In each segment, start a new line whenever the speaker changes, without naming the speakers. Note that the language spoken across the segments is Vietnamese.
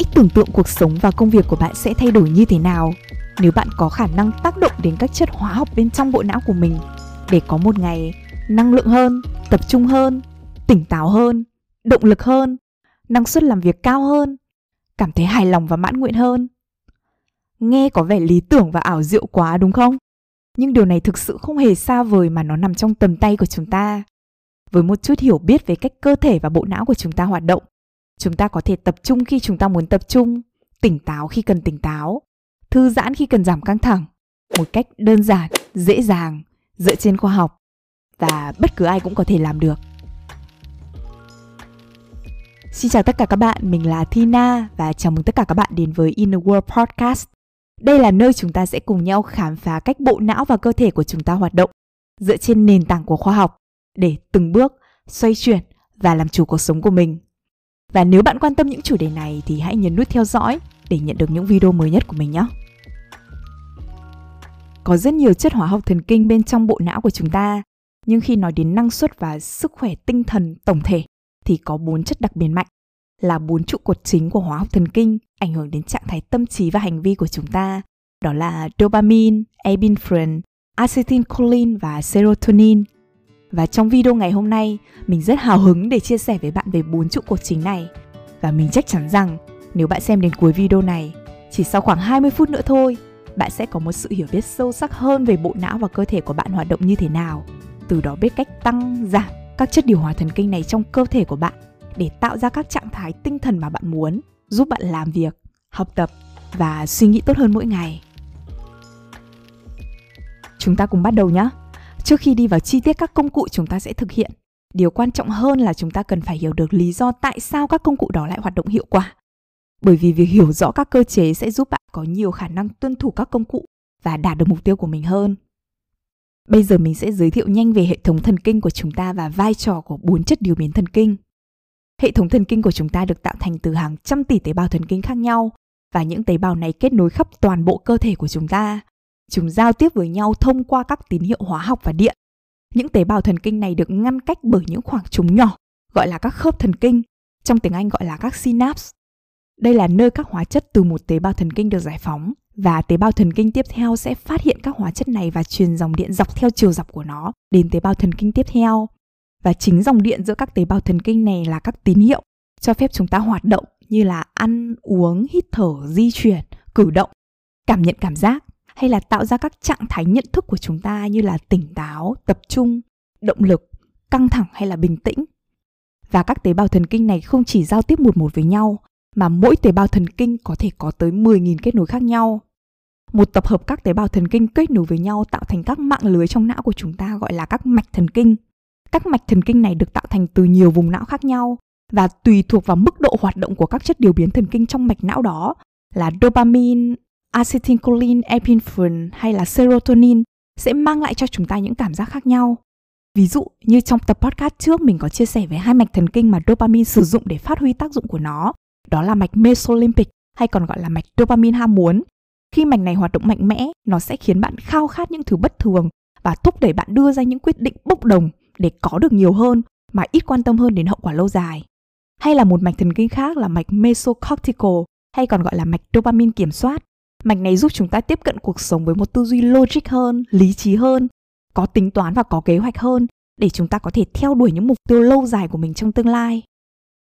Hãy tưởng tượng cuộc sống và công việc của bạn sẽ thay đổi như thế nào nếu bạn có khả năng tác động đến các chất hóa học bên trong bộ não của mình để có một ngày năng lượng hơn, tập trung hơn, tỉnh táo hơn, động lực hơn, năng suất làm việc cao hơn, cảm thấy hài lòng và mãn nguyện hơn. Nghe có vẻ lý tưởng và ảo diệu quá đúng không? Nhưng điều này thực sự không hề xa vời mà nó nằm trong tầm tay của chúng ta. Với một chút hiểu biết về cách cơ thể và bộ não của chúng ta hoạt động, chúng ta có thể tập trung khi chúng ta muốn tập trung, tỉnh táo khi cần tỉnh táo, thư giãn khi cần giảm căng thẳng, một cách đơn giản, dễ dàng, dựa trên khoa học và bất cứ ai cũng có thể làm được. Xin chào tất cả các bạn, mình là Tina và chào mừng tất cả các bạn đến với Inner World Podcast. Đây là nơi chúng ta sẽ cùng nhau khám phá cách bộ não và cơ thể của chúng ta hoạt động dựa trên nền tảng của khoa học để từng bước xoay chuyển và làm chủ cuộc sống của mình. Và nếu bạn quan tâm những chủ đề này thì hãy nhấn nút theo dõi để nhận được những video mới nhất của mình nhé. Có rất nhiều chất hóa học thần kinh bên trong bộ não của chúng ta, nhưng khi nói đến năng suất và sức khỏe tinh thần tổng thể thì có bốn chất đặc biệt mạnh là bốn trụ cột chính của hóa học thần kinh ảnh hưởng đến trạng thái tâm trí và hành vi của chúng ta. Đó là dopamine, epinephrine, acetylcholine và serotonin. Và trong video ngày hôm nay, mình rất hào hứng để chia sẻ với bạn về bốn trụ cột chính này. Và mình chắc chắn rằng nếu bạn xem đến cuối video này, chỉ sau khoảng 20 phút nữa thôi, bạn sẽ có một sự hiểu biết sâu sắc hơn về bộ não và cơ thể của bạn hoạt động như thế nào. Từ đó biết cách tăng, giảm các chất điều hòa thần kinh này trong cơ thể của bạn để tạo ra các trạng thái tinh thần mà bạn muốn, giúp bạn làm việc, học tập và suy nghĩ tốt hơn mỗi ngày. Chúng ta cùng bắt đầu nhé. Trước khi đi vào chi tiết các công cụ chúng ta sẽ thực hiện, điều quan trọng hơn là chúng ta cần phải hiểu được lý do tại sao các công cụ đó lại hoạt động hiệu quả. Bởi vì việc hiểu rõ các cơ chế sẽ giúp bạn có nhiều khả năng tuân thủ các công cụ và đạt được mục tiêu của mình hơn. Bây giờ mình sẽ giới thiệu nhanh về hệ thống thần kinh của chúng ta và vai trò của bốn chất điều biến thần kinh. Hệ thống thần kinh của chúng ta được tạo thành từ hàng trăm tỷ tế bào thần kinh khác nhau và những tế bào này kết nối khắp toàn bộ cơ thể của chúng ta. Chúng giao tiếp với nhau thông qua các tín hiệu hóa học và điện. Những tế bào thần kinh này được ngăn cách bởi những khoảng trống nhỏ, gọi là các khớp thần kinh, trong tiếng Anh gọi là các synapse. Đây là nơi các hóa chất từ một tế bào thần kinh được giải phóng và tế bào thần kinh tiếp theo sẽ phát hiện các hóa chất này và truyền dòng điện dọc theo chiều dọc của nó đến tế bào thần kinh tiếp theo. Và chính dòng điện giữa các tế bào thần kinh này là các tín hiệu cho phép chúng ta hoạt động như là ăn, uống, hít thở, di chuyển, cử động, cảm nhận cảm giác hay là tạo ra các trạng thái nhận thức của chúng ta như là tỉnh táo, tập trung, động lực, căng thẳng hay là bình tĩnh. Và các tế bào thần kinh này không chỉ giao tiếp một một với nhau mà mỗi tế bào thần kinh có thể có tới 10.000 kết nối khác nhau. Một tập hợp các tế bào thần kinh kết nối với nhau tạo thành các mạng lưới trong não của chúng ta gọi là các mạch thần kinh. Các mạch thần kinh này được tạo thành từ nhiều vùng não khác nhau và tùy thuộc vào mức độ hoạt động của các chất điều biến thần kinh trong mạch não đó là dopamine, acetylcholine, epinephrine hay là serotonin sẽ mang lại cho chúng ta những cảm giác khác nhau. Ví dụ như trong tập podcast trước mình có chia sẻ về hai mạch thần kinh mà dopamine sử dụng để phát huy tác dụng của nó đó là mạch mesolimbic hay còn gọi là mạch dopamine ham muốn. Khi mạch này hoạt động mạnh mẽ, nó sẽ khiến bạn khao khát những thứ bất thường và thúc đẩy bạn đưa ra những quyết định bốc đồng để có được nhiều hơn mà ít quan tâm hơn đến hậu quả lâu dài. Hay là một mạch thần kinh khác là mạch mesocortical hay còn gọi là mạch dopamine kiểm soát. Mạch này giúp chúng ta tiếp cận cuộc sống với một tư duy logic hơn, lý trí hơn, có tính toán và có kế hoạch hơn để chúng ta có thể theo đuổi những mục tiêu lâu dài của mình trong tương lai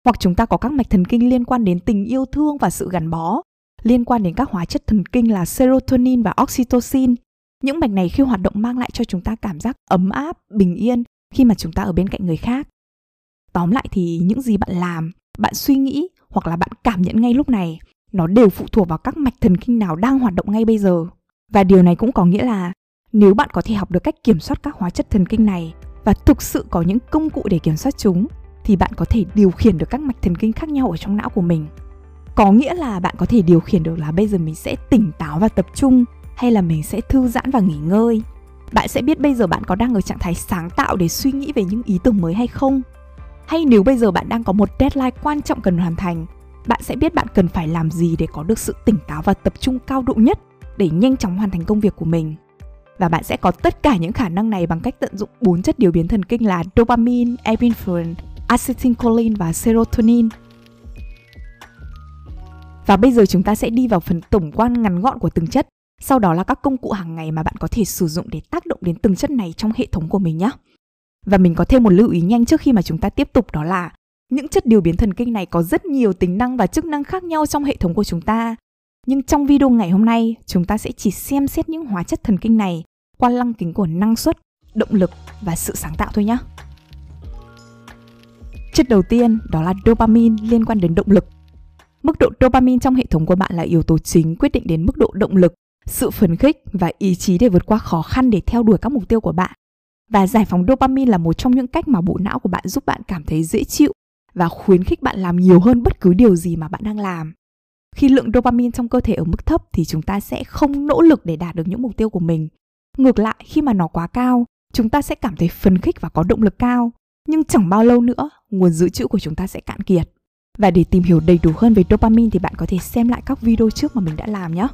hoặc chúng ta có các mạch thần kinh liên quan đến tình yêu thương và sự gắn bó, liên quan đến các hóa chất thần kinh là serotonin và oxytocin. Những mạch này khi hoạt động mang lại cho chúng ta cảm giác ấm áp, bình yên khi mà chúng ta ở bên cạnh người khác. Tóm lại thì những gì bạn làm, bạn suy nghĩ hoặc là bạn cảm nhận ngay lúc này, nó đều phụ thuộc vào các mạch thần kinh nào đang hoạt động ngay bây giờ. Và điều này cũng có nghĩa là nếu bạn có thể học được cách kiểm soát các hóa chất thần kinh này và thực sự có những công cụ để kiểm soát chúng, thì bạn có thể điều khiển được các mạch thần kinh khác nhau ở trong não của mình. Có nghĩa là bạn có thể điều khiển được là bây giờ mình sẽ tỉnh táo và tập trung, hay là mình sẽ thư giãn và nghỉ ngơi. Bạn sẽ biết bây giờ bạn có đang ở trạng thái sáng tạo để suy nghĩ về những ý tưởng mới hay không. Hay nếu bây giờ bạn đang có một deadline quan trọng cần hoàn thành bạn sẽ biết bạn cần phải làm gì để có được sự tỉnh táo và tập trung cao độ nhất để nhanh chóng hoàn thành công việc của mình và bạn sẽ có tất cả những khả năng này bằng cách tận dụng bốn chất điều biến thần kinh là dopamine, epinephrine, acetylcholine và serotonin. Và bây giờ chúng ta sẽ đi vào phần tổng quan ngắn gọn của từng chất. Sau đó là các công cụ hàng ngày mà bạn có thể sử dụng để tác động đến từng chất này trong hệ thống của mình nhé. Và mình có thêm một lưu ý nhanh trước khi mà chúng ta tiếp tục đó là những chất điều biến thần kinh này có rất nhiều tính năng và chức năng khác nhau trong hệ thống của chúng ta. Nhưng trong video ngày hôm nay, chúng ta sẽ chỉ xem xét những hóa chất thần kinh này qua lăng kính của năng suất, động lực và sự sáng tạo thôi nhé. Chất đầu tiên đó là dopamine liên quan đến động lực. Mức độ dopamine trong hệ thống của bạn là yếu tố chính quyết định đến mức độ động lực, sự phấn khích và ý chí để vượt qua khó khăn để theo đuổi các mục tiêu của bạn. Và giải phóng dopamine là một trong những cách mà bộ não của bạn giúp bạn cảm thấy dễ chịu và khuyến khích bạn làm nhiều hơn bất cứ điều gì mà bạn đang làm. Khi lượng dopamine trong cơ thể ở mức thấp thì chúng ta sẽ không nỗ lực để đạt được những mục tiêu của mình. Ngược lại, khi mà nó quá cao, chúng ta sẽ cảm thấy phấn khích và có động lực cao, nhưng chẳng bao lâu nữa, nguồn dự trữ của chúng ta sẽ cạn kiệt. Và để tìm hiểu đầy đủ hơn về dopamine thì bạn có thể xem lại các video trước mà mình đã làm nhé.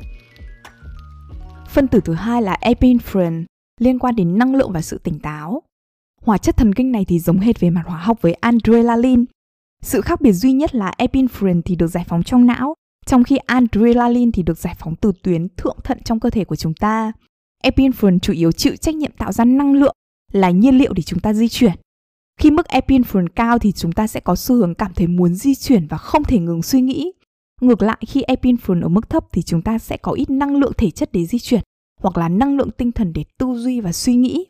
Phân tử thứ hai là epinephrine, liên quan đến năng lượng và sự tỉnh táo. Hóa chất thần kinh này thì giống hệt về mặt hóa học với adrenaline. Sự khác biệt duy nhất là epinephrine thì được giải phóng trong não, trong khi adrenaline thì được giải phóng từ tuyến thượng thận trong cơ thể của chúng ta. Epinephrine chủ yếu chịu trách nhiệm tạo ra năng lượng là nhiên liệu để chúng ta di chuyển. Khi mức epinephrine cao thì chúng ta sẽ có xu hướng cảm thấy muốn di chuyển và không thể ngừng suy nghĩ. Ngược lại khi epinephrine ở mức thấp thì chúng ta sẽ có ít năng lượng thể chất để di chuyển hoặc là năng lượng tinh thần để tư duy và suy nghĩ.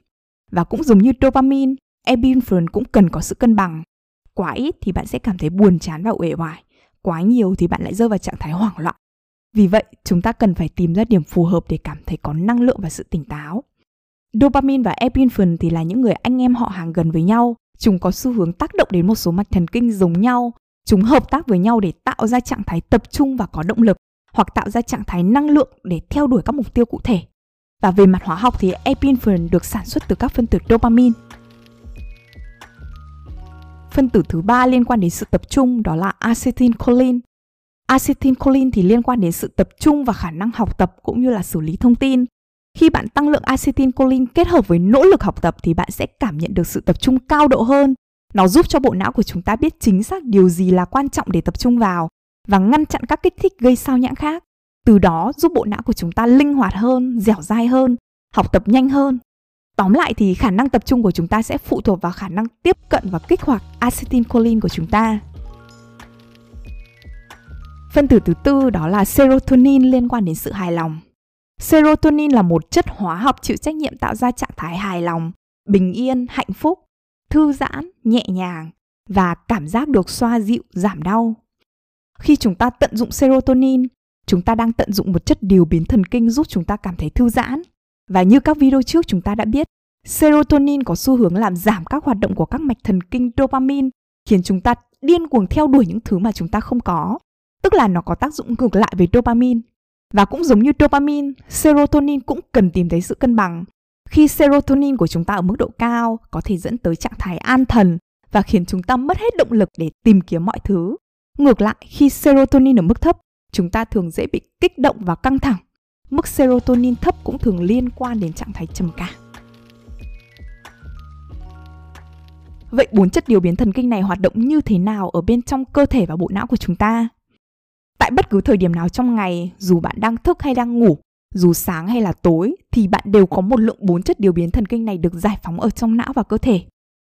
Và cũng giống như dopamine, epinephrine cũng cần có sự cân bằng. Quá ít thì bạn sẽ cảm thấy buồn chán và uể oải, quá nhiều thì bạn lại rơi vào trạng thái hoảng loạn. Vì vậy, chúng ta cần phải tìm ra điểm phù hợp để cảm thấy có năng lượng và sự tỉnh táo. Dopamine và epinephrine thì là những người anh em họ hàng gần với nhau. Chúng có xu hướng tác động đến một số mạch thần kinh giống nhau. Chúng hợp tác với nhau để tạo ra trạng thái tập trung và có động lực, hoặc tạo ra trạng thái năng lượng để theo đuổi các mục tiêu cụ thể. Và về mặt hóa học thì epinephrine được sản xuất từ các phân tử dopamine. Phân tử thứ ba liên quan đến sự tập trung đó là acetylcholine. Acetylcholine thì liên quan đến sự tập trung và khả năng học tập cũng như là xử lý thông tin. Khi bạn tăng lượng acetylcholine kết hợp với nỗ lực học tập thì bạn sẽ cảm nhận được sự tập trung cao độ hơn. Nó giúp cho bộ não của chúng ta biết chính xác điều gì là quan trọng để tập trung vào và ngăn chặn các kích thích gây sao nhãng khác. Từ đó giúp bộ não của chúng ta linh hoạt hơn, dẻo dai hơn, học tập nhanh hơn. Tóm lại thì khả năng tập trung của chúng ta sẽ phụ thuộc vào khả năng tiếp cận và kích hoạt acetylcholine của chúng ta. Phân tử thứ tư đó là serotonin liên quan đến sự hài lòng. Serotonin là một chất hóa học chịu trách nhiệm tạo ra trạng thái hài lòng, bình yên, hạnh phúc, thư giãn, nhẹ nhàng và cảm giác được xoa dịu, giảm đau. Khi chúng ta tận dụng serotonin, chúng ta đang tận dụng một chất điều biến thần kinh giúp chúng ta cảm thấy thư giãn. Và như các video trước chúng ta đã biết, serotonin có xu hướng làm giảm các hoạt động của các mạch thần kinh dopamine, khiến chúng ta điên cuồng theo đuổi những thứ mà chúng ta không có. Tức là nó có tác dụng ngược lại với dopamine. Và cũng giống như dopamine, serotonin cũng cần tìm thấy sự cân bằng. Khi serotonin của chúng ta ở mức độ cao có thể dẫn tới trạng thái an thần và khiến chúng ta mất hết động lực để tìm kiếm mọi thứ. Ngược lại, khi serotonin ở mức thấp, chúng ta thường dễ bị kích động và căng thẳng. Mức serotonin thấp cũng thường liên quan đến trạng thái trầm cảm. Vậy bốn chất điều biến thần kinh này hoạt động như thế nào ở bên trong cơ thể và bộ não của chúng ta? Tại bất cứ thời điểm nào trong ngày, dù bạn đang thức hay đang ngủ, dù sáng hay là tối thì bạn đều có một lượng bốn chất điều biến thần kinh này được giải phóng ở trong não và cơ thể.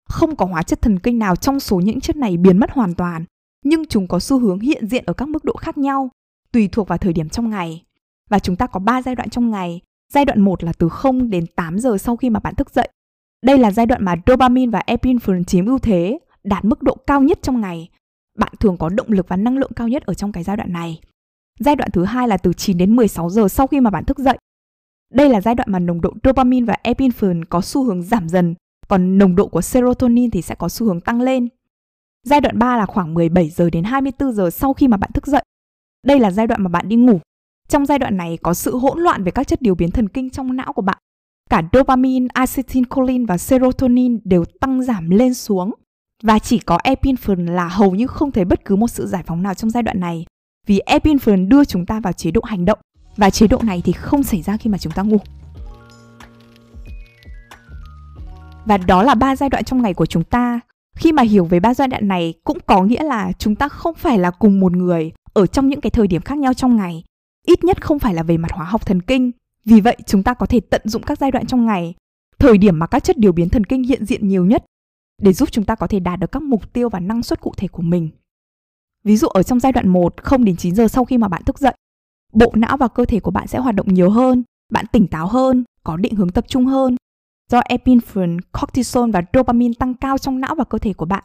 Không có hóa chất thần kinh nào trong số những chất này biến mất hoàn toàn, nhưng chúng có xu hướng hiện diện ở các mức độ khác nhau, tùy thuộc vào thời điểm trong ngày. Và chúng ta có 3 giai đoạn trong ngày. Giai đoạn 1 là từ 0 đến 8 giờ sau khi mà bạn thức dậy. Đây là giai đoạn mà dopamine và epinephrine chiếm ưu thế, đạt mức độ cao nhất trong ngày bạn thường có động lực và năng lượng cao nhất ở trong cái giai đoạn này. Giai đoạn thứ hai là từ 9 đến 16 giờ sau khi mà bạn thức dậy. Đây là giai đoạn mà nồng độ dopamine và epinephrine có xu hướng giảm dần, còn nồng độ của serotonin thì sẽ có xu hướng tăng lên. Giai đoạn 3 là khoảng 17 giờ đến 24 giờ sau khi mà bạn thức dậy. Đây là giai đoạn mà bạn đi ngủ. Trong giai đoạn này có sự hỗn loạn về các chất điều biến thần kinh trong não của bạn. Cả dopamine, acetylcholine và serotonin đều tăng giảm lên xuống và chỉ có epinephrine là hầu như không thấy bất cứ một sự giải phóng nào trong giai đoạn này vì epinephrine đưa chúng ta vào chế độ hành động và chế độ này thì không xảy ra khi mà chúng ta ngủ. Và đó là ba giai đoạn trong ngày của chúng ta. Khi mà hiểu về ba giai đoạn này cũng có nghĩa là chúng ta không phải là cùng một người, ở trong những cái thời điểm khác nhau trong ngày, ít nhất không phải là về mặt hóa học thần kinh. Vì vậy, chúng ta có thể tận dụng các giai đoạn trong ngày, thời điểm mà các chất điều biến thần kinh hiện diện nhiều nhất để giúp chúng ta có thể đạt được các mục tiêu và năng suất cụ thể của mình. Ví dụ ở trong giai đoạn 1, 0 đến 9 giờ sau khi mà bạn thức dậy, bộ não và cơ thể của bạn sẽ hoạt động nhiều hơn, bạn tỉnh táo hơn, có định hướng tập trung hơn. Do epinephrine, cortisol và dopamine tăng cao trong não và cơ thể của bạn.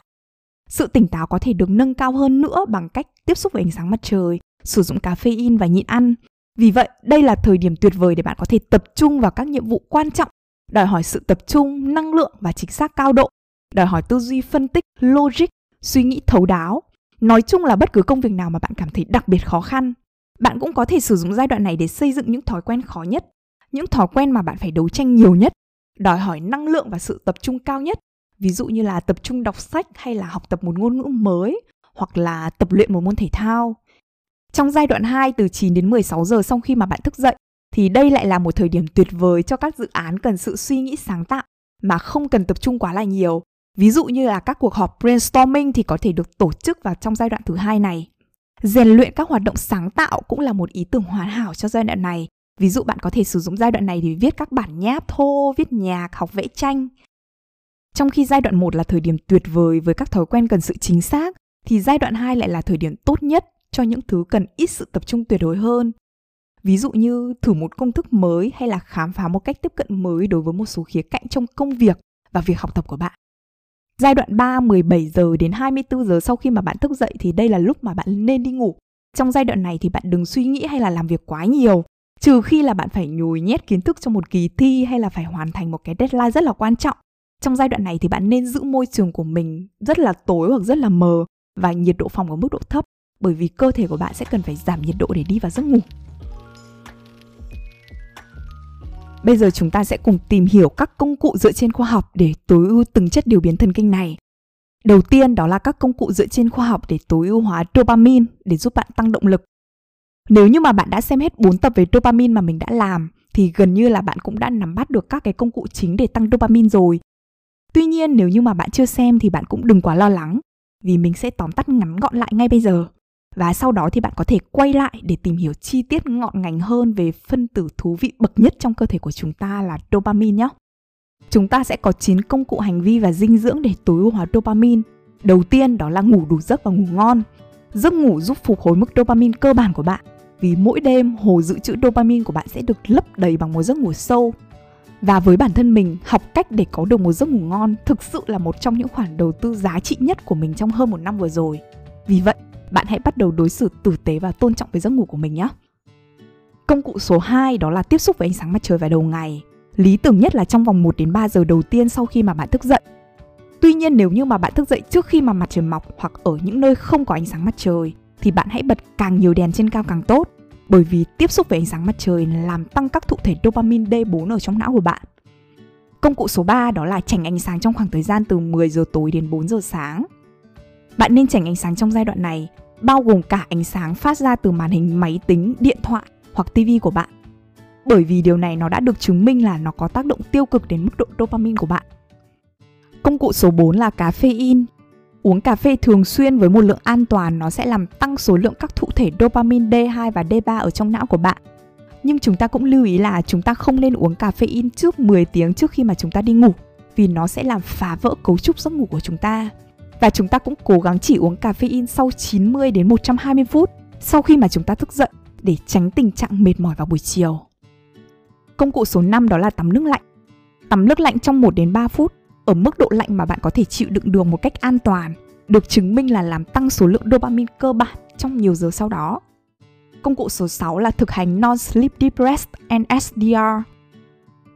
Sự tỉnh táo có thể được nâng cao hơn nữa bằng cách tiếp xúc với ánh sáng mặt trời, sử dụng caffeine và nhịn ăn. Vì vậy, đây là thời điểm tuyệt vời để bạn có thể tập trung vào các nhiệm vụ quan trọng, đòi hỏi sự tập trung, năng lượng và chính xác cao độ, đòi hỏi tư duy phân tích, logic, suy nghĩ thấu đáo. Nói chung là bất cứ công việc nào mà bạn cảm thấy đặc biệt khó khăn, bạn cũng có thể sử dụng giai đoạn này để xây dựng những thói quen khó nhất, những thói quen mà bạn phải đấu tranh nhiều nhất, đòi hỏi năng lượng và sự tập trung cao nhất, ví dụ như là tập trung đọc sách hay là học tập một ngôn ngữ mới hoặc là tập luyện một môn thể thao. Trong giai đoạn 2 từ 9 đến 16 giờ sau khi mà bạn thức dậy thì đây lại là một thời điểm tuyệt vời cho các dự án cần sự suy nghĩ sáng tạo mà không cần tập trung quá là nhiều. Ví dụ như là các cuộc họp brainstorming thì có thể được tổ chức vào trong giai đoạn thứ hai này. Rèn luyện các hoạt động sáng tạo cũng là một ý tưởng hoàn hảo cho giai đoạn này. Ví dụ bạn có thể sử dụng giai đoạn này để viết các bản nháp thô, viết nhạc, học vẽ tranh. Trong khi giai đoạn 1 là thời điểm tuyệt vời với các thói quen cần sự chính xác, thì giai đoạn 2 lại là thời điểm tốt nhất cho những thứ cần ít sự tập trung tuyệt đối hơn. Ví dụ như thử một công thức mới hay là khám phá một cách tiếp cận mới đối với một số khía cạnh trong công việc và việc học tập của bạn. Giai đoạn 3 17 giờ đến 24 giờ sau khi mà bạn thức dậy thì đây là lúc mà bạn nên đi ngủ. Trong giai đoạn này thì bạn đừng suy nghĩ hay là làm việc quá nhiều, trừ khi là bạn phải nhồi nhét kiến thức cho một kỳ thi hay là phải hoàn thành một cái deadline rất là quan trọng. Trong giai đoạn này thì bạn nên giữ môi trường của mình rất là tối hoặc rất là mờ và nhiệt độ phòng ở mức độ thấp bởi vì cơ thể của bạn sẽ cần phải giảm nhiệt độ để đi vào giấc ngủ. Bây giờ chúng ta sẽ cùng tìm hiểu các công cụ dựa trên khoa học để tối ưu từng chất điều biến thần kinh này. Đầu tiên đó là các công cụ dựa trên khoa học để tối ưu hóa dopamine để giúp bạn tăng động lực. Nếu như mà bạn đã xem hết 4 tập về dopamine mà mình đã làm, thì gần như là bạn cũng đã nắm bắt được các cái công cụ chính để tăng dopamine rồi. Tuy nhiên, nếu như mà bạn chưa xem thì bạn cũng đừng quá lo lắng, vì mình sẽ tóm tắt ngắn gọn lại ngay bây giờ. Và sau đó thì bạn có thể quay lại để tìm hiểu chi tiết ngọn ngành hơn về phân tử thú vị bậc nhất trong cơ thể của chúng ta là dopamine nhé. Chúng ta sẽ có 9 công cụ hành vi và dinh dưỡng để tối ưu hóa dopamine. Đầu tiên đó là ngủ đủ giấc và ngủ ngon. Giấc ngủ giúp phục hồi mức dopamine cơ bản của bạn vì mỗi đêm hồ dự trữ dopamine của bạn sẽ được lấp đầy bằng một giấc ngủ sâu. Và với bản thân mình, học cách để có được một giấc ngủ ngon thực sự là một trong những khoản đầu tư giá trị nhất của mình trong hơn một năm vừa rồi. Vì vậy, bạn hãy bắt đầu đối xử tử tế và tôn trọng với giấc ngủ của mình nhé. Công cụ số 2 đó là tiếp xúc với ánh sáng mặt trời vào đầu ngày. Lý tưởng nhất là trong vòng 1 đến 3 giờ đầu tiên sau khi mà bạn thức dậy. Tuy nhiên nếu như mà bạn thức dậy trước khi mà mặt trời mọc hoặc ở những nơi không có ánh sáng mặt trời thì bạn hãy bật càng nhiều đèn trên cao càng tốt bởi vì tiếp xúc với ánh sáng mặt trời làm tăng các thụ thể dopamine D4 ở trong não của bạn. Công cụ số 3 đó là tránh ánh sáng trong khoảng thời gian từ 10 giờ tối đến 4 giờ sáng. Bạn nên tránh ánh sáng trong giai đoạn này, bao gồm cả ánh sáng phát ra từ màn hình máy tính, điện thoại hoặc TV của bạn. Bởi vì điều này nó đã được chứng minh là nó có tác động tiêu cực đến mức độ dopamine của bạn. Công cụ số 4 là caffeine. Uống cà phê thường xuyên với một lượng an toàn nó sẽ làm tăng số lượng các thụ thể dopamine D2 và D3 ở trong não của bạn. Nhưng chúng ta cũng lưu ý là chúng ta không nên uống caffeine trước 10 tiếng trước khi mà chúng ta đi ngủ vì nó sẽ làm phá vỡ cấu trúc giấc ngủ của chúng ta. Và chúng ta cũng cố gắng chỉ uống caffeine sau 90 đến 120 phút sau khi mà chúng ta thức dậy để tránh tình trạng mệt mỏi vào buổi chiều. Công cụ số 5 đó là tắm nước lạnh. Tắm nước lạnh trong 1 đến 3 phút ở mức độ lạnh mà bạn có thể chịu đựng được một cách an toàn, được chứng minh là làm tăng số lượng dopamine cơ bản trong nhiều giờ sau đó. Công cụ số 6 là thực hành Non-Sleep Deep Rest NSDR.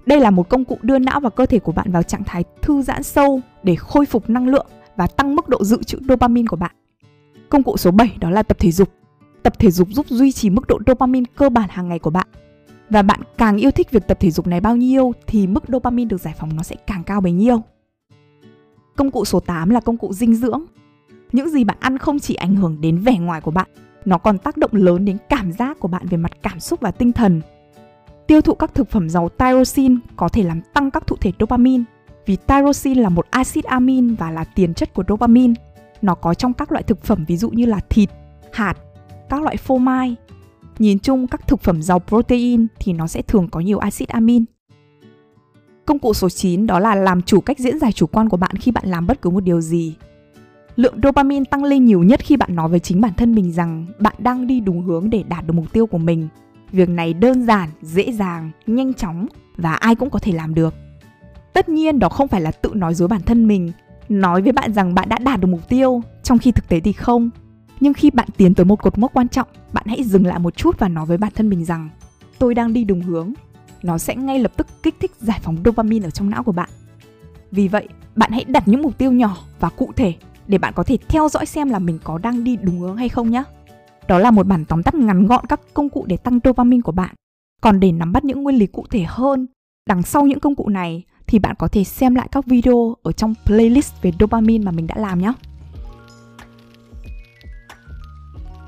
Đây là một công cụ đưa não và cơ thể của bạn vào trạng thái thư giãn sâu để khôi phục năng lượng và tăng mức độ dự trữ dopamine của bạn. Công cụ số 7 đó là tập thể dục. Tập thể dục giúp duy trì mức độ dopamine cơ bản hàng ngày của bạn. Và bạn càng yêu thích việc tập thể dục này bao nhiêu thì mức dopamine được giải phóng nó sẽ càng cao bấy nhiêu. Công cụ số 8 là công cụ dinh dưỡng. Những gì bạn ăn không chỉ ảnh hưởng đến vẻ ngoài của bạn, nó còn tác động lớn đến cảm giác của bạn về mặt cảm xúc và tinh thần. Tiêu thụ các thực phẩm giàu tyrosine có thể làm tăng các thụ thể dopamine vì tyrosine là một axit amin và là tiền chất của dopamine. Nó có trong các loại thực phẩm ví dụ như là thịt, hạt, các loại phô mai. Nhìn chung các thực phẩm giàu protein thì nó sẽ thường có nhiều axit amin. Công cụ số 9 đó là làm chủ cách diễn giải chủ quan của bạn khi bạn làm bất cứ một điều gì. Lượng dopamine tăng lên nhiều nhất khi bạn nói với chính bản thân mình rằng bạn đang đi đúng hướng để đạt được mục tiêu của mình. Việc này đơn giản, dễ dàng, nhanh chóng và ai cũng có thể làm được. Tất nhiên đó không phải là tự nói dối bản thân mình, nói với bạn rằng bạn đã đạt được mục tiêu, trong khi thực tế thì không. Nhưng khi bạn tiến tới một cột mốc quan trọng, bạn hãy dừng lại một chút và nói với bản thân mình rằng tôi đang đi đúng hướng. Nó sẽ ngay lập tức kích thích giải phóng dopamine ở trong não của bạn. Vì vậy, bạn hãy đặt những mục tiêu nhỏ và cụ thể để bạn có thể theo dõi xem là mình có đang đi đúng hướng hay không nhé. Đó là một bản tóm tắt ngắn gọn các công cụ để tăng dopamine của bạn. Còn để nắm bắt những nguyên lý cụ thể hơn, đằng sau những công cụ này thì bạn có thể xem lại các video ở trong playlist về dopamine mà mình đã làm nhé.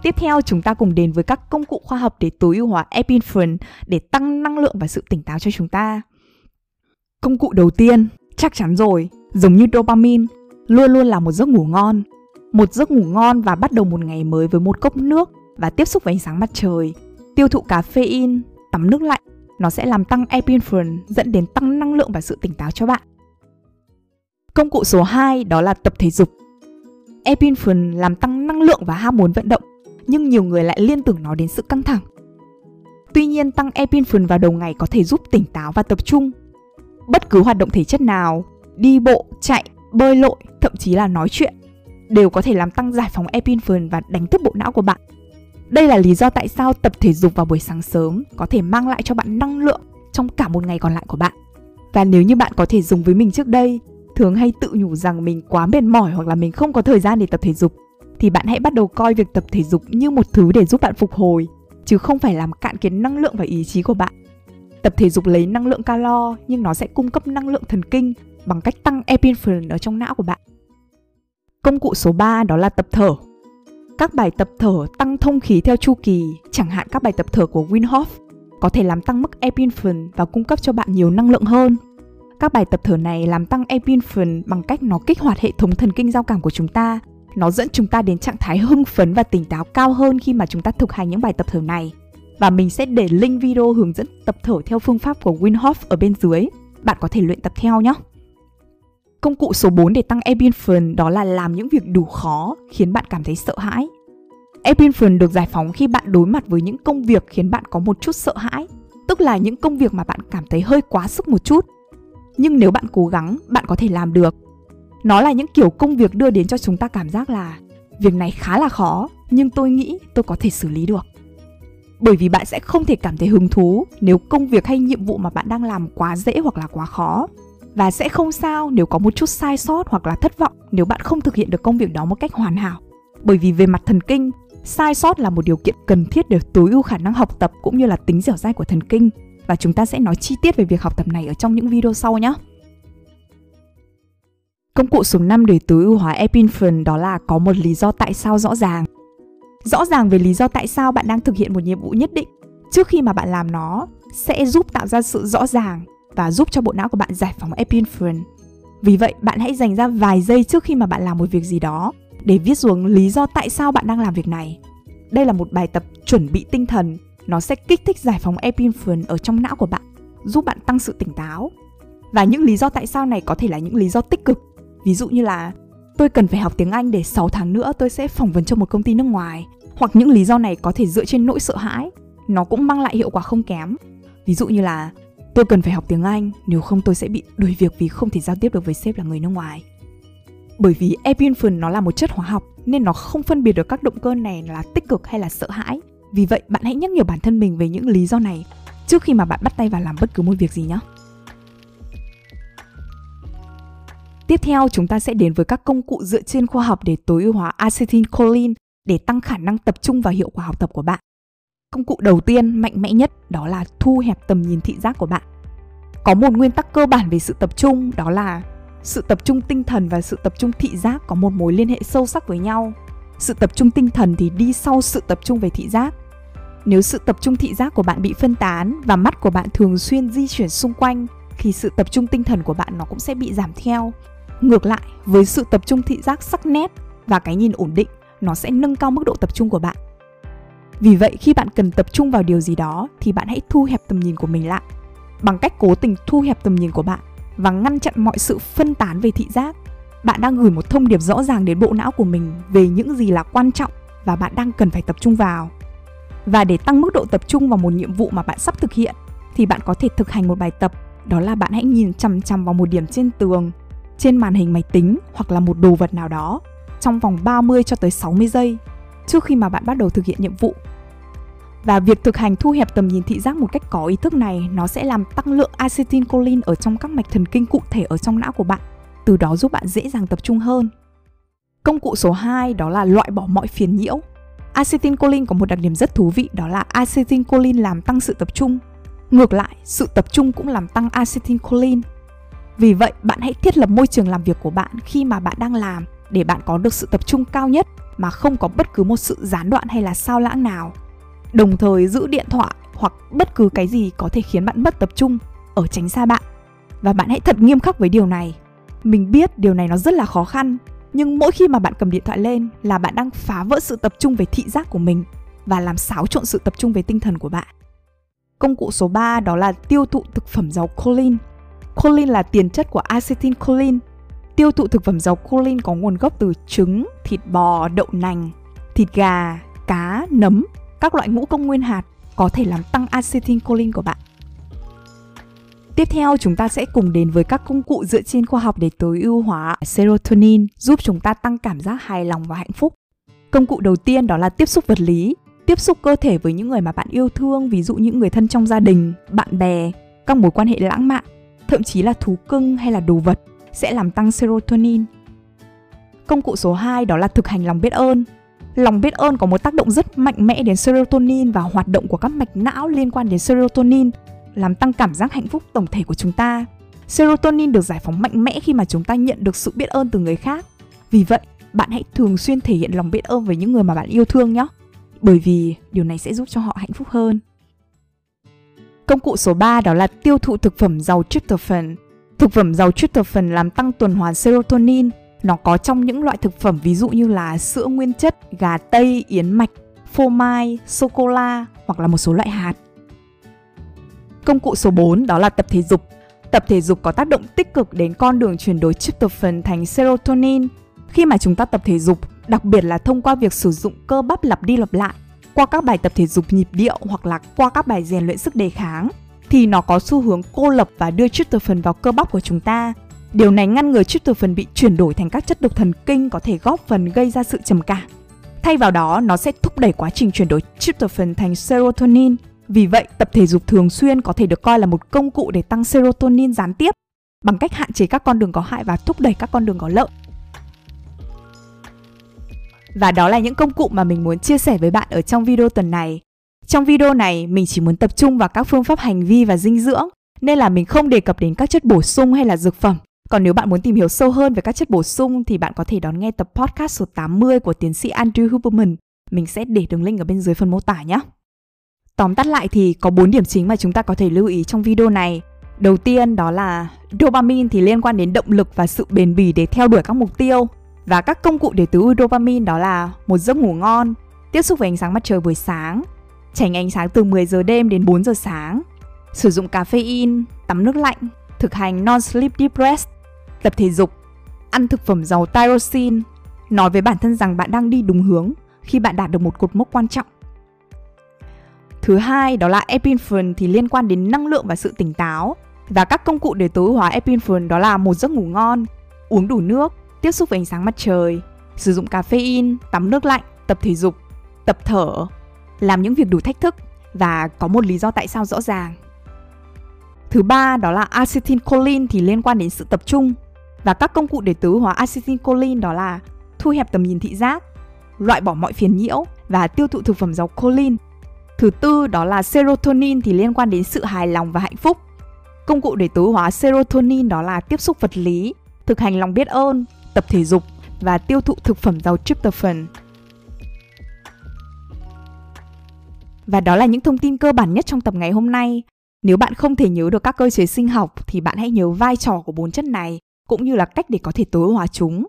Tiếp theo chúng ta cùng đến với các công cụ khoa học để tối ưu hóa epinephrine để tăng năng lượng và sự tỉnh táo cho chúng ta. Công cụ đầu tiên, chắc chắn rồi, giống như dopamine, luôn luôn là một giấc ngủ ngon. Một giấc ngủ ngon và bắt đầu một ngày mới với một cốc nước và tiếp xúc với ánh sáng mặt trời, tiêu thụ caffeine, tắm nước lạnh, nó sẽ làm tăng epinephrine dẫn đến tăng năng lượng và sự tỉnh táo cho bạn. Công cụ số 2 đó là tập thể dục. Epinephrine làm tăng năng lượng và ham muốn vận động, nhưng nhiều người lại liên tưởng nó đến sự căng thẳng. Tuy nhiên, tăng epinephrine vào đầu ngày có thể giúp tỉnh táo và tập trung. Bất cứ hoạt động thể chất nào, đi bộ, chạy, bơi lội, thậm chí là nói chuyện đều có thể làm tăng giải phóng epinephrine và đánh thức bộ não của bạn. Đây là lý do tại sao tập thể dục vào buổi sáng sớm có thể mang lại cho bạn năng lượng trong cả một ngày còn lại của bạn. Và nếu như bạn có thể dùng với mình trước đây, thường hay tự nhủ rằng mình quá mệt mỏi hoặc là mình không có thời gian để tập thể dục, thì bạn hãy bắt đầu coi việc tập thể dục như một thứ để giúp bạn phục hồi, chứ không phải làm cạn kiệt năng lượng và ý chí của bạn. Tập thể dục lấy năng lượng calo nhưng nó sẽ cung cấp năng lượng thần kinh bằng cách tăng epinephrine ở trong não của bạn. Công cụ số 3 đó là tập thở. Các bài tập thở tăng thông khí theo chu kỳ, chẳng hạn các bài tập thở của Wim Hof, có thể làm tăng mức epinephrine và cung cấp cho bạn nhiều năng lượng hơn. Các bài tập thở này làm tăng epinephrine bằng cách nó kích hoạt hệ thống thần kinh giao cảm của chúng ta. Nó dẫn chúng ta đến trạng thái hưng phấn và tỉnh táo cao hơn khi mà chúng ta thực hành những bài tập thở này. Và mình sẽ để link video hướng dẫn tập thở theo phương pháp của Wim Hof ở bên dưới. Bạn có thể luyện tập theo nhé. Công cụ số 4 để tăng epinephrine đó là làm những việc đủ khó khiến bạn cảm thấy sợ hãi. Epinephrine được giải phóng khi bạn đối mặt với những công việc khiến bạn có một chút sợ hãi, tức là những công việc mà bạn cảm thấy hơi quá sức một chút. Nhưng nếu bạn cố gắng, bạn có thể làm được. Nó là những kiểu công việc đưa đến cho chúng ta cảm giác là việc này khá là khó, nhưng tôi nghĩ tôi có thể xử lý được. Bởi vì bạn sẽ không thể cảm thấy hứng thú nếu công việc hay nhiệm vụ mà bạn đang làm quá dễ hoặc là quá khó và sẽ không sao nếu có một chút sai sót hoặc là thất vọng nếu bạn không thực hiện được công việc đó một cách hoàn hảo. Bởi vì về mặt thần kinh, sai sót là một điều kiện cần thiết để tối ưu khả năng học tập cũng như là tính dẻo dai của thần kinh và chúng ta sẽ nói chi tiết về việc học tập này ở trong những video sau nhé. Công cụ số 5 để tối ưu hóa epinephrine đó là có một lý do tại sao rõ ràng. Rõ ràng về lý do tại sao bạn đang thực hiện một nhiệm vụ nhất định trước khi mà bạn làm nó sẽ giúp tạo ra sự rõ ràng và giúp cho bộ não của bạn giải phóng epinephrine. Vì vậy, bạn hãy dành ra vài giây trước khi mà bạn làm một việc gì đó để viết xuống lý do tại sao bạn đang làm việc này. Đây là một bài tập chuẩn bị tinh thần, nó sẽ kích thích giải phóng epinephrine ở trong não của bạn, giúp bạn tăng sự tỉnh táo. Và những lý do tại sao này có thể là những lý do tích cực. Ví dụ như là tôi cần phải học tiếng Anh để 6 tháng nữa tôi sẽ phỏng vấn cho một công ty nước ngoài. Hoặc những lý do này có thể dựa trên nỗi sợ hãi, nó cũng mang lại hiệu quả không kém. Ví dụ như là Tôi cần phải học tiếng Anh, nếu không tôi sẽ bị đuổi việc vì không thể giao tiếp được với sếp là người nước ngoài. Bởi vì epinephrine nó là một chất hóa học nên nó không phân biệt được các động cơ này là tích cực hay là sợ hãi. Vì vậy bạn hãy nhắc nhở bản thân mình về những lý do này trước khi mà bạn bắt tay vào làm bất cứ một việc gì nhé. Tiếp theo chúng ta sẽ đến với các công cụ dựa trên khoa học để tối ưu hóa acetylcholine để tăng khả năng tập trung và hiệu quả học tập của bạn. Công cụ đầu tiên mạnh mẽ nhất đó là thu hẹp tầm nhìn thị giác của bạn. Có một nguyên tắc cơ bản về sự tập trung đó là sự tập trung tinh thần và sự tập trung thị giác có một mối liên hệ sâu sắc với nhau. Sự tập trung tinh thần thì đi sau sự tập trung về thị giác. Nếu sự tập trung thị giác của bạn bị phân tán và mắt của bạn thường xuyên di chuyển xung quanh thì sự tập trung tinh thần của bạn nó cũng sẽ bị giảm theo. Ngược lại, với sự tập trung thị giác sắc nét và cái nhìn ổn định, nó sẽ nâng cao mức độ tập trung của bạn. Vì vậy khi bạn cần tập trung vào điều gì đó thì bạn hãy thu hẹp tầm nhìn của mình lại bằng cách cố tình thu hẹp tầm nhìn của bạn và ngăn chặn mọi sự phân tán về thị giác. Bạn đang gửi một thông điệp rõ ràng đến bộ não của mình về những gì là quan trọng và bạn đang cần phải tập trung vào. Và để tăng mức độ tập trung vào một nhiệm vụ mà bạn sắp thực hiện thì bạn có thể thực hành một bài tập, đó là bạn hãy nhìn chằm chằm vào một điểm trên tường, trên màn hình máy tính hoặc là một đồ vật nào đó trong vòng 30 cho tới 60 giây trước khi mà bạn bắt đầu thực hiện nhiệm vụ. Và việc thực hành thu hẹp tầm nhìn thị giác một cách có ý thức này nó sẽ làm tăng lượng acetylcholine ở trong các mạch thần kinh cụ thể ở trong não của bạn, từ đó giúp bạn dễ dàng tập trung hơn. Công cụ số 2 đó là loại bỏ mọi phiền nhiễu. Acetylcholine có một đặc điểm rất thú vị đó là acetylcholine làm tăng sự tập trung. Ngược lại, sự tập trung cũng làm tăng acetylcholine. Vì vậy, bạn hãy thiết lập môi trường làm việc của bạn khi mà bạn đang làm để bạn có được sự tập trung cao nhất mà không có bất cứ một sự gián đoạn hay là sao lãng nào. Đồng thời giữ điện thoại hoặc bất cứ cái gì có thể khiến bạn mất tập trung ở tránh xa bạn. Và bạn hãy thật nghiêm khắc với điều này. Mình biết điều này nó rất là khó khăn, nhưng mỗi khi mà bạn cầm điện thoại lên là bạn đang phá vỡ sự tập trung về thị giác của mình và làm xáo trộn sự tập trung về tinh thần của bạn. Công cụ số 3 đó là tiêu thụ thực phẩm giàu choline. Choline là tiền chất của acetylcholine tiêu thụ thực phẩm giàu choline có nguồn gốc từ trứng, thịt bò, đậu nành, thịt gà, cá, nấm, các loại ngũ công nguyên hạt có thể làm tăng acetylcholine của bạn. Tiếp theo chúng ta sẽ cùng đến với các công cụ dựa trên khoa học để tối ưu hóa serotonin giúp chúng ta tăng cảm giác hài lòng và hạnh phúc. Công cụ đầu tiên đó là tiếp xúc vật lý, tiếp xúc cơ thể với những người mà bạn yêu thương, ví dụ những người thân trong gia đình, bạn bè, các mối quan hệ lãng mạn, thậm chí là thú cưng hay là đồ vật sẽ làm tăng serotonin. Công cụ số 2 đó là thực hành lòng biết ơn. Lòng biết ơn có một tác động rất mạnh mẽ đến serotonin và hoạt động của các mạch não liên quan đến serotonin, làm tăng cảm giác hạnh phúc tổng thể của chúng ta. Serotonin được giải phóng mạnh mẽ khi mà chúng ta nhận được sự biết ơn từ người khác. Vì vậy, bạn hãy thường xuyên thể hiện lòng biết ơn với những người mà bạn yêu thương nhé. Bởi vì điều này sẽ giúp cho họ hạnh phúc hơn. Công cụ số 3 đó là tiêu thụ thực phẩm giàu tryptophan. Thực phẩm giàu tryptophan làm tăng tuần hoàn serotonin. Nó có trong những loại thực phẩm ví dụ như là sữa nguyên chất, gà tây, yến mạch, phô mai, sô-cô-la hoặc là một số loại hạt. Công cụ số 4 đó là tập thể dục. Tập thể dục có tác động tích cực đến con đường chuyển đổi tryptophan thành serotonin. Khi mà chúng ta tập thể dục, đặc biệt là thông qua việc sử dụng cơ bắp lặp đi lặp lại, qua các bài tập thể dục nhịp điệu hoặc là qua các bài rèn luyện sức đề kháng, thì nó có xu hướng cô lập và đưa tryptophan vào cơ bắp của chúng ta. Điều này ngăn ngừa tryptophan bị chuyển đổi thành các chất độc thần kinh có thể góp phần gây ra sự trầm cảm. Thay vào đó, nó sẽ thúc đẩy quá trình chuyển đổi tryptophan thành serotonin. Vì vậy, tập thể dục thường xuyên có thể được coi là một công cụ để tăng serotonin gián tiếp bằng cách hạn chế các con đường có hại và thúc đẩy các con đường có lợi. Và đó là những công cụ mà mình muốn chia sẻ với bạn ở trong video tuần này. Trong video này, mình chỉ muốn tập trung vào các phương pháp hành vi và dinh dưỡng, nên là mình không đề cập đến các chất bổ sung hay là dược phẩm. Còn nếu bạn muốn tìm hiểu sâu hơn về các chất bổ sung thì bạn có thể đón nghe tập podcast số 80 của tiến sĩ Andrew Huberman. Mình sẽ để đường link ở bên dưới phần mô tả nhé. Tóm tắt lại thì có 4 điểm chính mà chúng ta có thể lưu ý trong video này. Đầu tiên đó là dopamine thì liên quan đến động lực và sự bền bỉ để theo đuổi các mục tiêu. Và các công cụ để tối ưu dopamine đó là một giấc ngủ ngon, tiếp xúc với ánh sáng mặt trời buổi sáng, tránh ánh sáng từ 10 giờ đêm đến 4 giờ sáng, sử dụng caffeine, tắm nước lạnh, thực hành non-sleep deep rest, tập thể dục, ăn thực phẩm giàu tyrosine, nói với bản thân rằng bạn đang đi đúng hướng khi bạn đạt được một cột mốc quan trọng. Thứ hai đó là epinephrine thì liên quan đến năng lượng và sự tỉnh táo. Và các công cụ để tối ưu hóa epinephrine đó là một giấc ngủ ngon, uống đủ nước, tiếp xúc với ánh sáng mặt trời, sử dụng caffeine, tắm nước lạnh, tập thể dục, tập thở, làm những việc đủ thách thức và có một lý do tại sao rõ ràng. Thứ ba đó là acetylcholine thì liên quan đến sự tập trung và các công cụ để tối hóa acetylcholine đó là thu hẹp tầm nhìn thị giác, loại bỏ mọi phiền nhiễu và tiêu thụ thực phẩm giàu choline. Thứ tư đó là serotonin thì liên quan đến sự hài lòng và hạnh phúc. Công cụ để tối hóa serotonin đó là tiếp xúc vật lý, thực hành lòng biết ơn, tập thể dục và tiêu thụ thực phẩm giàu tryptophan. Và đó là những thông tin cơ bản nhất trong tập ngày hôm nay. Nếu bạn không thể nhớ được các cơ chế sinh học thì bạn hãy nhớ vai trò của bốn chất này cũng như là cách để có thể tối hóa chúng.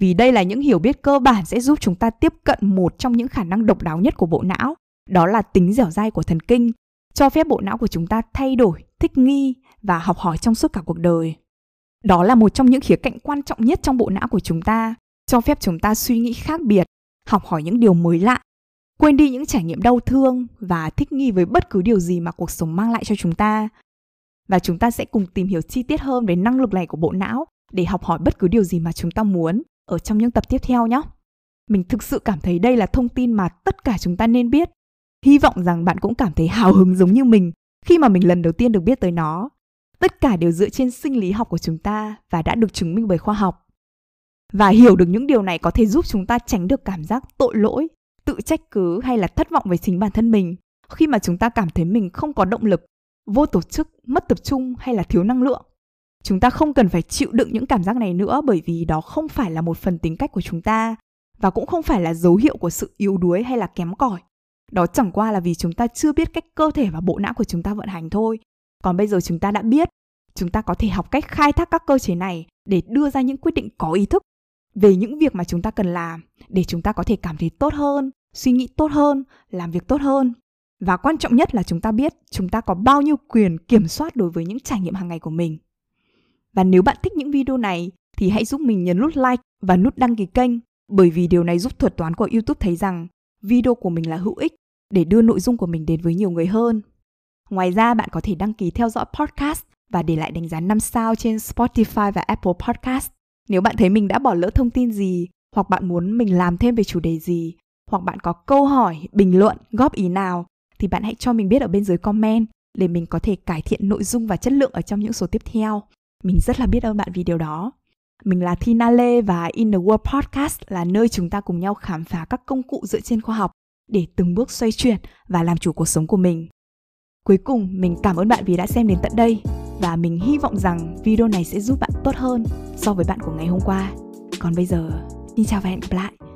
Vì đây là những hiểu biết cơ bản sẽ giúp chúng ta tiếp cận một trong những khả năng độc đáo nhất của bộ não, đó là tính dẻo dai của thần kinh, cho phép bộ não của chúng ta thay đổi, thích nghi và học hỏi trong suốt cả cuộc đời. Đó là một trong những khía cạnh quan trọng nhất trong bộ não của chúng ta, cho phép chúng ta suy nghĩ khác biệt, học hỏi những điều mới lạ, quên đi những trải nghiệm đau thương và thích nghi với bất cứ điều gì mà cuộc sống mang lại cho chúng ta. Và chúng ta sẽ cùng tìm hiểu chi tiết hơn về năng lực này của bộ não để học hỏi bất cứ điều gì mà chúng ta muốn ở trong những tập tiếp theo nhé. Mình thực sự cảm thấy đây là thông tin mà tất cả chúng ta nên biết. Hy vọng rằng bạn cũng cảm thấy hào hứng giống như mình khi mà mình lần đầu tiên được biết tới nó. Tất cả đều dựa trên sinh lý học của chúng ta và đã được chứng minh bởi khoa học. Và hiểu được những điều này có thể giúp chúng ta tránh được cảm giác tội lỗi, tự trách cứ hay là thất vọng về chính bản thân mình khi mà chúng ta cảm thấy mình không có động lực, vô tổ chức, mất tập trung hay là thiếu năng lượng. Chúng ta không cần phải chịu đựng những cảm giác này nữa bởi vì đó không phải là một phần tính cách của chúng ta và cũng không phải là dấu hiệu của sự yếu đuối hay là kém cỏi. Đó chẳng qua là vì chúng ta chưa biết cách cơ thể và bộ não của chúng ta vận hành thôi. Còn bây giờ chúng ta đã biết, chúng ta có thể học cách khai thác các cơ chế này để đưa ra những quyết định có ý thức về những việc mà chúng ta cần làm để chúng ta có thể cảm thấy tốt hơn, suy nghĩ tốt hơn, làm việc tốt hơn. Và quan trọng nhất là chúng ta biết chúng ta có bao nhiêu quyền kiểm soát đối với những trải nghiệm hàng ngày của mình. Và nếu bạn thích những video này thì hãy giúp mình nhấn nút like và nút đăng ký kênh bởi vì điều này giúp thuật toán của YouTube thấy rằng video của mình là hữu ích để đưa nội dung của mình đến với nhiều người hơn. Ngoài ra bạn có thể đăng ký theo dõi podcast và để lại đánh giá 5 sao trên Spotify và Apple Podcast. Nếu bạn thấy mình đã bỏ lỡ thông tin gì hoặc bạn muốn mình làm thêm về chủ đề gì hoặc bạn có câu hỏi, bình luận, góp ý nào thì bạn hãy cho mình biết ở bên dưới comment để mình có thể cải thiện nội dung và chất lượng ở trong những số tiếp theo. Mình rất là biết ơn bạn vì điều đó. Mình là Tina Lê và In the World Podcast là nơi chúng ta cùng nhau khám phá các công cụ dựa trên khoa học để từng bước xoay chuyển và làm chủ cuộc sống của mình. Cuối cùng, mình cảm ơn bạn vì đã xem đến tận đây và mình hy vọng rằng video này sẽ giúp bạn tốt hơn so với bạn của ngày hôm qua. Còn bây giờ, xin chào và hẹn gặp lại.